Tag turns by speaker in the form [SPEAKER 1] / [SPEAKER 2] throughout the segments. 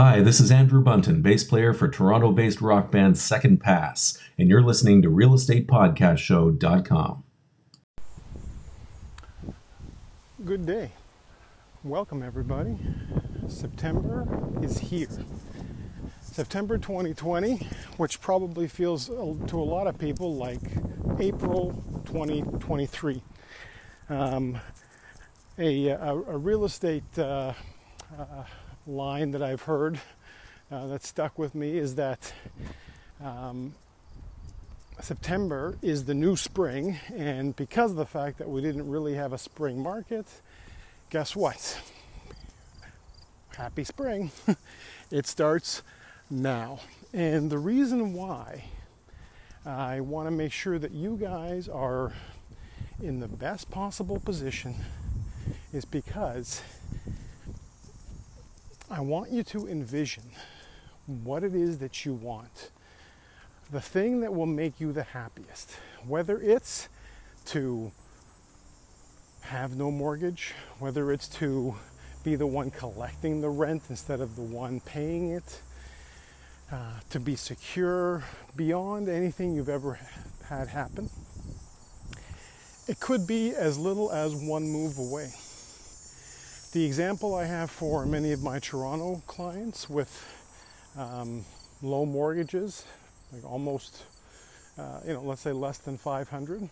[SPEAKER 1] Hi, this is Andrew Bunton, bass player for Toronto based rock band Second Pass, and you're listening to RealEstatePodcastShow.com.
[SPEAKER 2] Good day. Welcome, everybody. September is here. September 2020, which probably feels to a lot of people like April 2023. Um, a, a, a, real estate uh, uh, line that I've heard uh, that stuck with me is that um, September is the new spring, and because of the fact that we didn't really have a spring market, guess what? Happy spring! it starts now. And the reason why I want to make sure that you guys are in the best possible position is because I want you to envision what it is that you want. The thing that will make you the happiest. Whether it's to have no mortgage, whether it's to be the one collecting the rent instead of the one paying it, uh, to be secure beyond anything you've ever had happen. It could be as little as one move away. The example I have for many of my Toronto clients with um, low mortgages, like almost, uh, you know, let's say less than 500,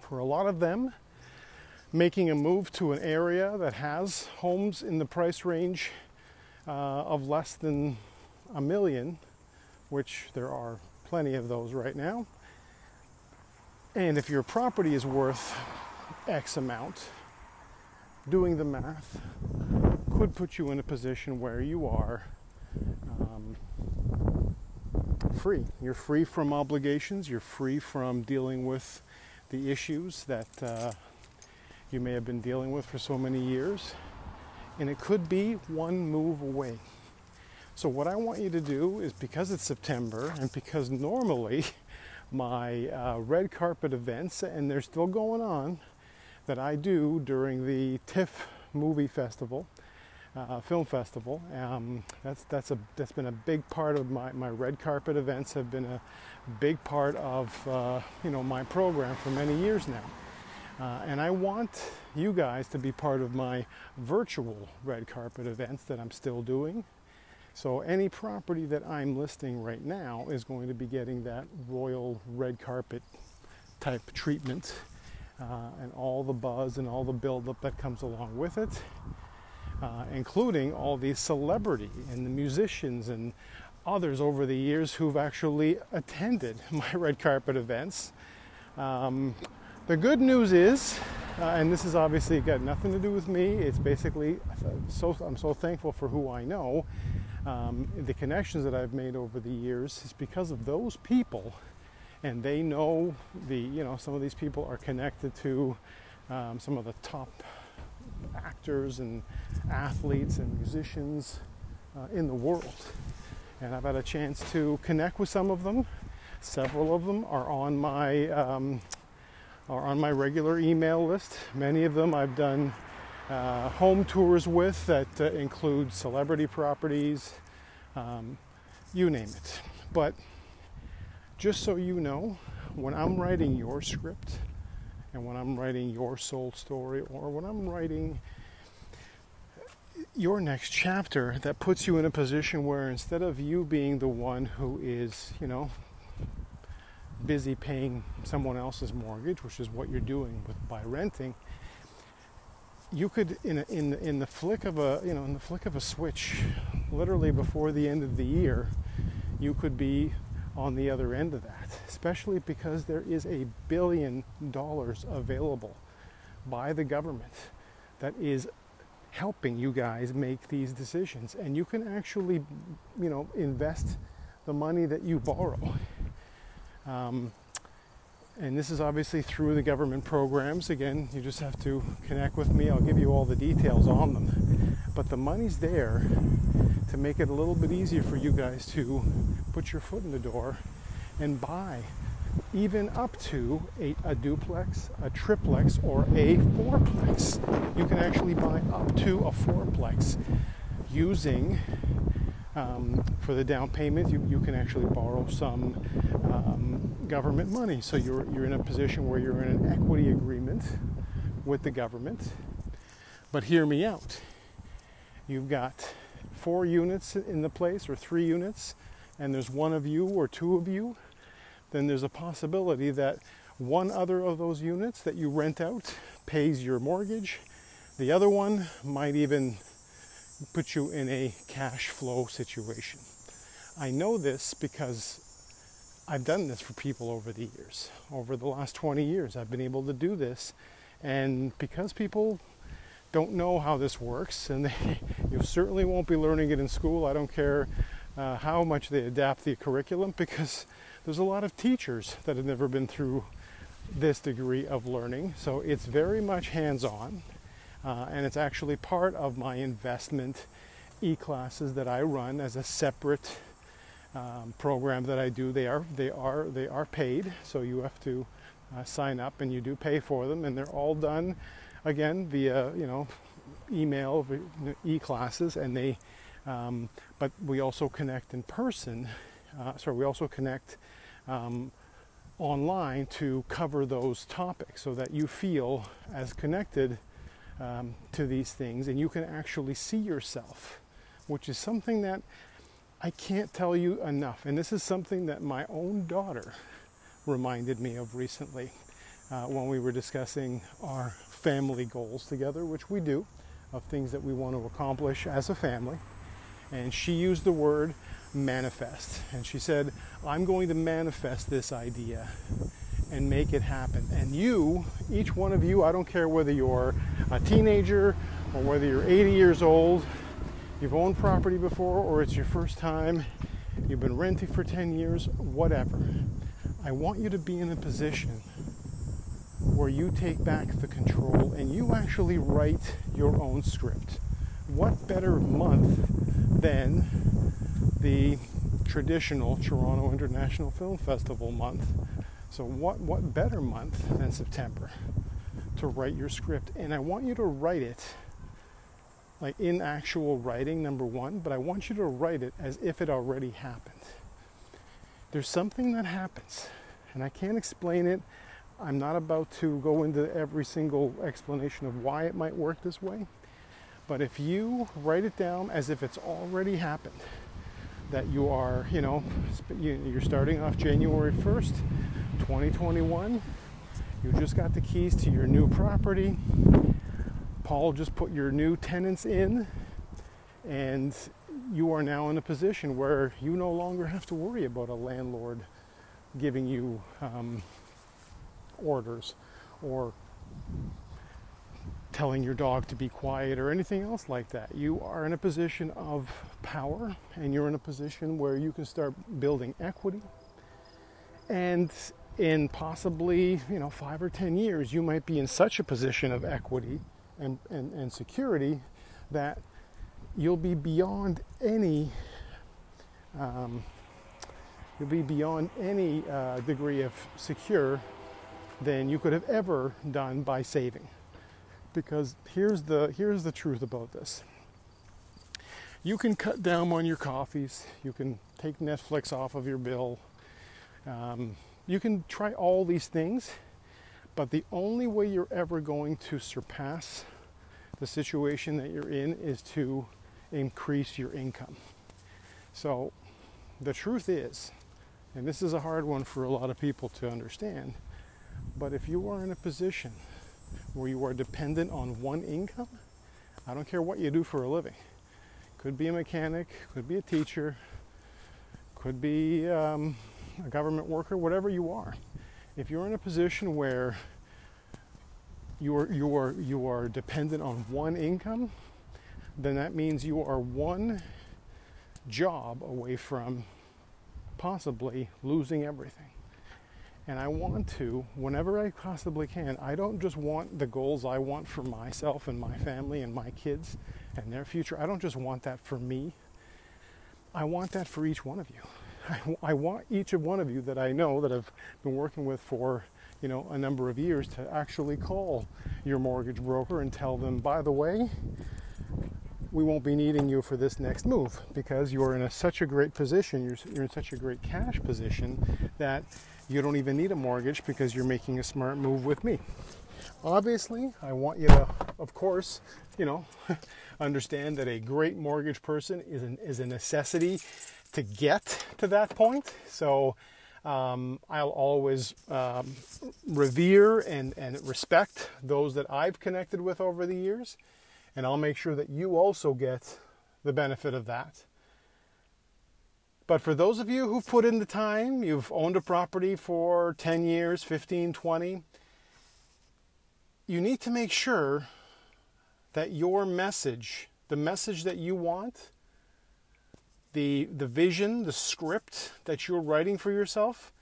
[SPEAKER 2] for a lot of them, making a move to an area that has homes in the price range uh, of less than a million, which there are plenty of those right now. And if your property is worth X amount, doing the math could put you in a position where you are um, free. You're free from obligations, you're free from dealing with the issues that uh, you may have been dealing with for so many years. And it could be one move away. So, what I want you to do is because it's September and because normally my uh, red carpet events, and they're still going on, that I do during the TIFF movie festival, uh, film festival. Um, that's that's a that's been a big part of my, my red carpet events. Have been a big part of uh, you know my program for many years now. Uh, and I want you guys to be part of my virtual red carpet events that I'm still doing. So any property that I'm listing right now is going to be getting that royal red carpet type treatment uh, and all the buzz and all the buildup that comes along with it, uh, including all the celebrity and the musicians and others over the years who've actually attended my red carpet events. Um, the good news is, uh, and this has obviously got nothing to do with me. It's basically so I'm so thankful for who I know. Um, the connections that I've made over the years is because of those people and they know the you know some of these people are connected to um, some of the top actors and athletes and musicians uh, in the world. And i've had a chance to connect with some of them. Several of them are on my um, are on my regular email list. Many of them i've done uh, home tours with that uh, include celebrity properties um, you name it. But just so you know, when I'm writing your script and when I'm writing your soul story or when I'm writing your next chapter that puts you in a position where instead of you being the one who is, you know, busy paying someone else's mortgage, which is what you're doing with by renting, you could in a, in in the flick of a you know in the flick of a switch, literally before the end of the year, you could be on the other end of that, especially because there is a billion dollars available by the government that is helping you guys make these decisions. And you can actually you know invest the money that you borrow. Um, and this is obviously through the government programs. Again you just have to connect with me. I'll give you all the details on them. But the money's there to make it a little bit easier for you guys to put your foot in the door and buy even up to a, a, duplex, a triplex, or a fourplex. You can actually buy up to a fourplex using um, for the down payment, you, you can actually borrow some um, government money. So you're, you're in a position where you're in an equity agreement with the government. But hear me out. You've got four units in the place or three units, and there's one of you or two of you, then there's a possibility that one other of those units that you rent out pays your mortgage. The other one might even put you in a cash flow situation. I know this because I've done this for people over the years. Over the last 20 years, I've been able to do this. And because people don't know how this works, and they, you certainly won't be learning it in school, I don't care uh, how much they adapt the curriculum, because there's a lot of teachers that have never been through this degree of learning. So it's very much hands on. Uh, and it's actually part of my investment e-classes that I run as a separate um, program that I do. They are they are they are paid, so you have to uh, sign up and you do pay for them, and they're all done again via you know email e-classes, and they. Um, but we also connect in person. Uh, sorry, we also connect um, online to cover those topics so that you feel as connected um, to these things and you can actually see yourself, which is something that I can't tell you enough. And this is something that my own daughter reminded me of recently uh, when we were discussing our family goals together, which we do, of things that we want to accomplish as a family. And she used the word manifest. And she said, I'm going to manifest this idea and make it happen. And you, each one of you, I don't care whether you're a teenager or whether you're 80 years old, you've owned property before or it's your first time, you've been renting for 10 years, whatever. I want you to be in a position where you take back the control and you actually write your own script. What better month than the traditional Toronto International Film Festival month so what what better month than September to write your script? And I want you to write it like in actual writing number 1, but I want you to write it as if it already happened. There's something that happens and I can't explain it. I'm not about to go into every single explanation of why it might work this way. But if you write it down as if it's already happened, that you are, you know, you're starting off January 1st, 2021. You just got the keys to your new property. Paul just put your new tenants in, and you are now in a position where you no longer have to worry about a landlord giving you um, orders or telling your dog to be quiet or anything else like that. You are in a position of power and you're in a position where you can start building equity. And in possibly, you know, five or ten years, you might be in such a position of equity and, and, and security that you'll be beyond any um, you'll be beyond any uh, degree of secure than you could have ever done by saving because here's the here's the truth about this. You can cut down on your coffees. You can take Netflix off of your bill. Um, you can try all these things, but the only way you're ever going to surpass the situation that you're in is to increase your income. So the truth is, and this is a hard one for a lot of people to understand, but if you are in a position where you are dependent on one income, I don't care what you do for a living. Could be a mechanic, could be a teacher, could be um, a government worker, whatever you are. If you're in a position where you are, you are, you are dependent on one income, then that means you are one job away from possibly losing everything. And I want to, whenever I possibly can, I don't just want the goals I want for myself and my family and my kids and their future. I don't just want that for me. I want that for each one of you. I, I want each of one of you that I know that I've been working with for you know a number of years to actually call your mortgage broker and tell them by the way we won't be needing you for this next move because you're in a, such a great position, you're, you're in such a great cash position that you don't even need a mortgage because you're making a smart move with me. Obviously, I want you to, of course, you know, understand that a great mortgage person is, an, is a necessity to get to that point. So um, I'll always um, revere and, and respect those that I've connected with over the years, and I'll make sure that you also get the benefit of that. But for those of you who've put in the time, you've owned a property for 10 years, 15, 20, you need to make sure that your message, the message that you want, the the vision, the script that you're writing for yourself,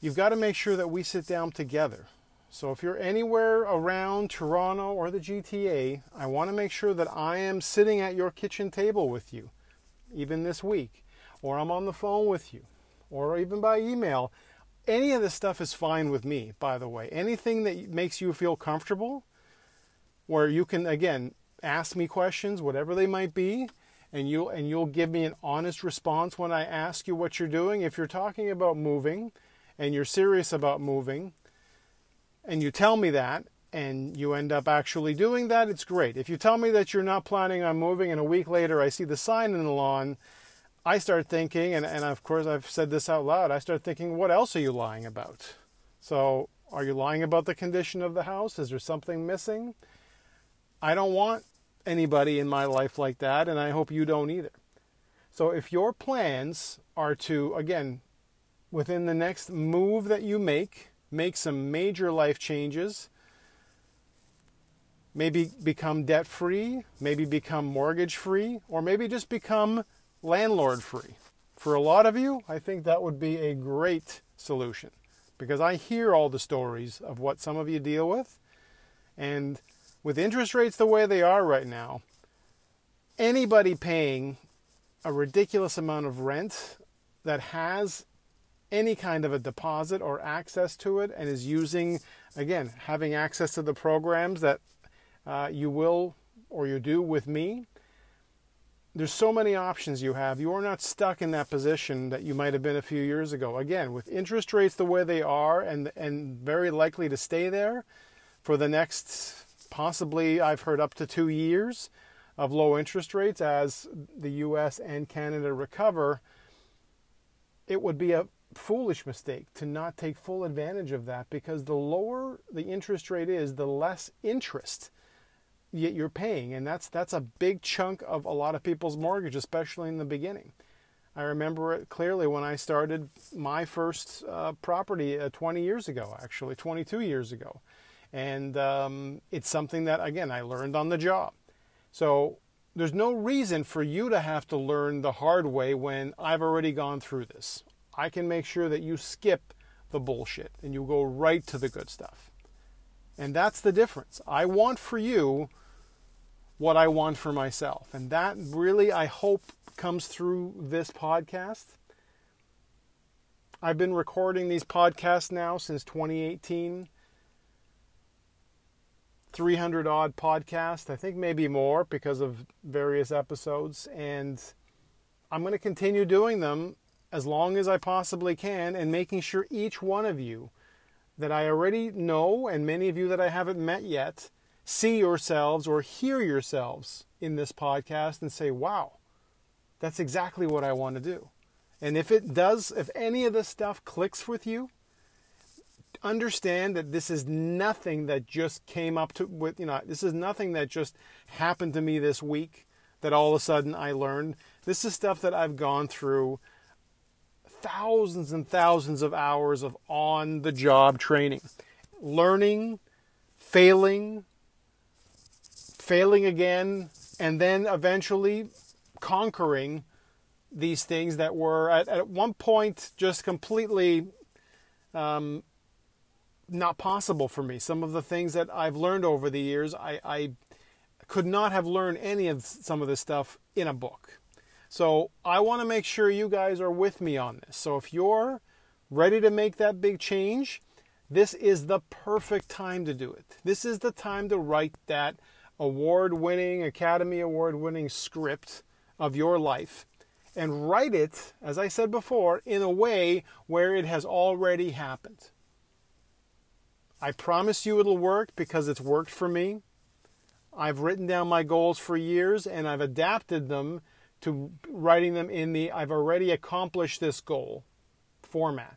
[SPEAKER 2] you've got to make sure that we sit down together. So if you're anywhere around Toronto or the GTA, I want to make sure that I am sitting at your kitchen table with you, even this week, or I'm on the phone with you, or even by email. Any of this stuff is fine with me, by the way. Anything that makes you feel comfortable, where you can again ask me questions, whatever they might be, and you'll and you'll give me an honest response when I ask you what you're doing. If you're talking about moving and you're serious about moving and you tell me that and you end up actually doing that, it's great. If you tell me that you're not planning on moving and a week later I see the sign in the lawn, I start thinking, and, and of course I've said this out loud, I start thinking, what else are you lying about? So, are you lying about the condition of the house? Is there something missing? I don't want anybody in my life like that, and I hope you don't either. So if your plans are to, again, within the next move that you make, make some major life changes, maybe become debt free, maybe become mortgage free, or maybe just become landlord free. For a lot of you, I think that would be a great solution because I hear all the stories of what some of you deal with. And with interest rates the way they are right now, anybody paying a ridiculous amount of rent that has any kind of a deposit or access to it and is using, again, having access to the programs that uh, you will or you do with me, there's so many options you have. You are not stuck in that position that you might have been a few years ago. Again, with interest rates the way they are and, and very likely to stay there for the next possibly, I've heard, up to two years of low interest rates as the US and Canada recover, it would be a foolish mistake to not take full advantage of that because the lower the interest rate is, the less interest you're paying. And that's, that's a big chunk of a lot of people's mortgage, especially in the beginning. I remember it clearly when I started my first uh, property uh, 20 years ago, actually, 22 years ago. And um, it's something that, again, I learned on the job. So there's no reason for you to have to learn the hard way when I've already gone through this. I can make sure that you skip the bullshit and you go right to the good stuff. And that's the difference. I want for you what I want for myself. And that really, I hope, comes through this podcast. I've been recording these podcasts now since 2018. 300 odd podcasts, I think maybe more because of various episodes. And I'm going to continue doing them as long as I possibly can and making sure each one of you that I already know and many of you that I haven't met yet see yourselves or hear yourselves in this podcast and say, wow, that's exactly what I want to do. And if it does, if any of this stuff clicks with you, understand that this is nothing that just came up to with you know this is nothing that just happened to me this week that all of a sudden I learned. This is stuff that I've gone through thousands and thousands of hours of on the job training, learning, failing, failing again, and then eventually conquering these things that were at, at one point just completely um, not possible for me. Some of the things that I've learned over the years, I, I could not have learned any of some of this stuff in a book. So I want to make sure you guys are with me on this. So if you're ready to make that big change, this is the perfect time to do it. This is the time to write that award winning, Academy Award winning script of your life and write it, as I said before, in a way where it has already happened. I promise you it'll work because it's worked for me. I've written down my goals for years and I've adapted them to writing them in the I've already accomplished this goal format.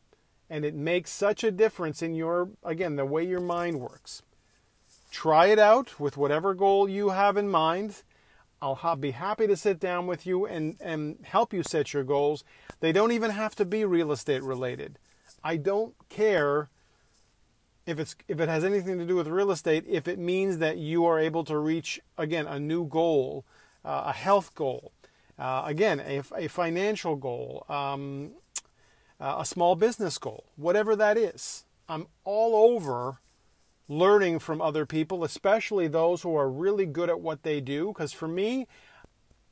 [SPEAKER 2] And it makes such a difference in your, again, the way your mind works. Try it out with whatever goal you have in mind. I'll be happy to sit down with you and, and help you set your goals. They don't even have to be real estate related. I don't care if it's if it has anything to do with real estate if it means that you are able to reach again a new goal, uh, a health goal, uh, again a, a, financial goal, um, uh, a small business goal, whatever that is. I'm all over learning from other people, especially those who are really good at what they do. Because for me,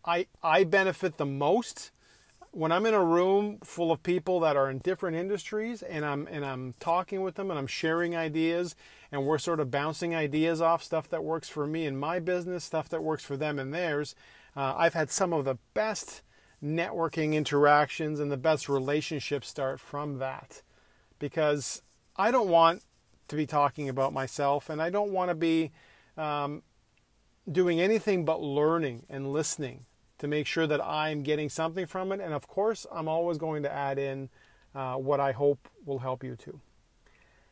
[SPEAKER 2] I I benefit the most when I'm in a room full of people that are in different industries and I'm and I'm talking with them and I'm sharing ideas and we're sort of bouncing ideas off stuff that works for me in my business, stuff that works for them in theirs. Uh, I've had some of the best networking interactions and the best relationships start from that because I don't want to be talking about myself and I don't want to be um, doing anything but learning and listening to make sure that I'm getting something from it. And of course, I'm always going to add in uh, what I hope will help you too.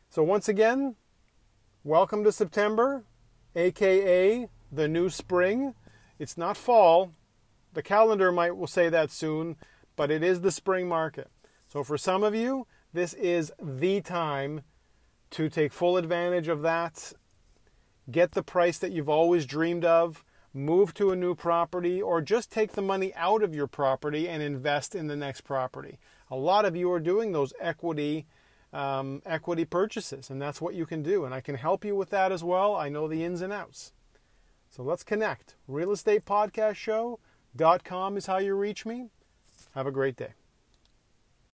[SPEAKER 2] So, once again, welcome to September, aka the new spring. It's not fall. The calendar might will say that soon, but it is the spring market. So, for some of you, this is the time to take full advantage of that. Get the price that you've always dreamed of move to a new property, or just take the money out of your property and invest in the next property. A lot of you are doing those equity um, equity purchases, and that's what you can do. And I can help you with that as well. I know the ins and outs. So let's connect. Real Estate Podcast Show.com is how you reach me. Have a great day.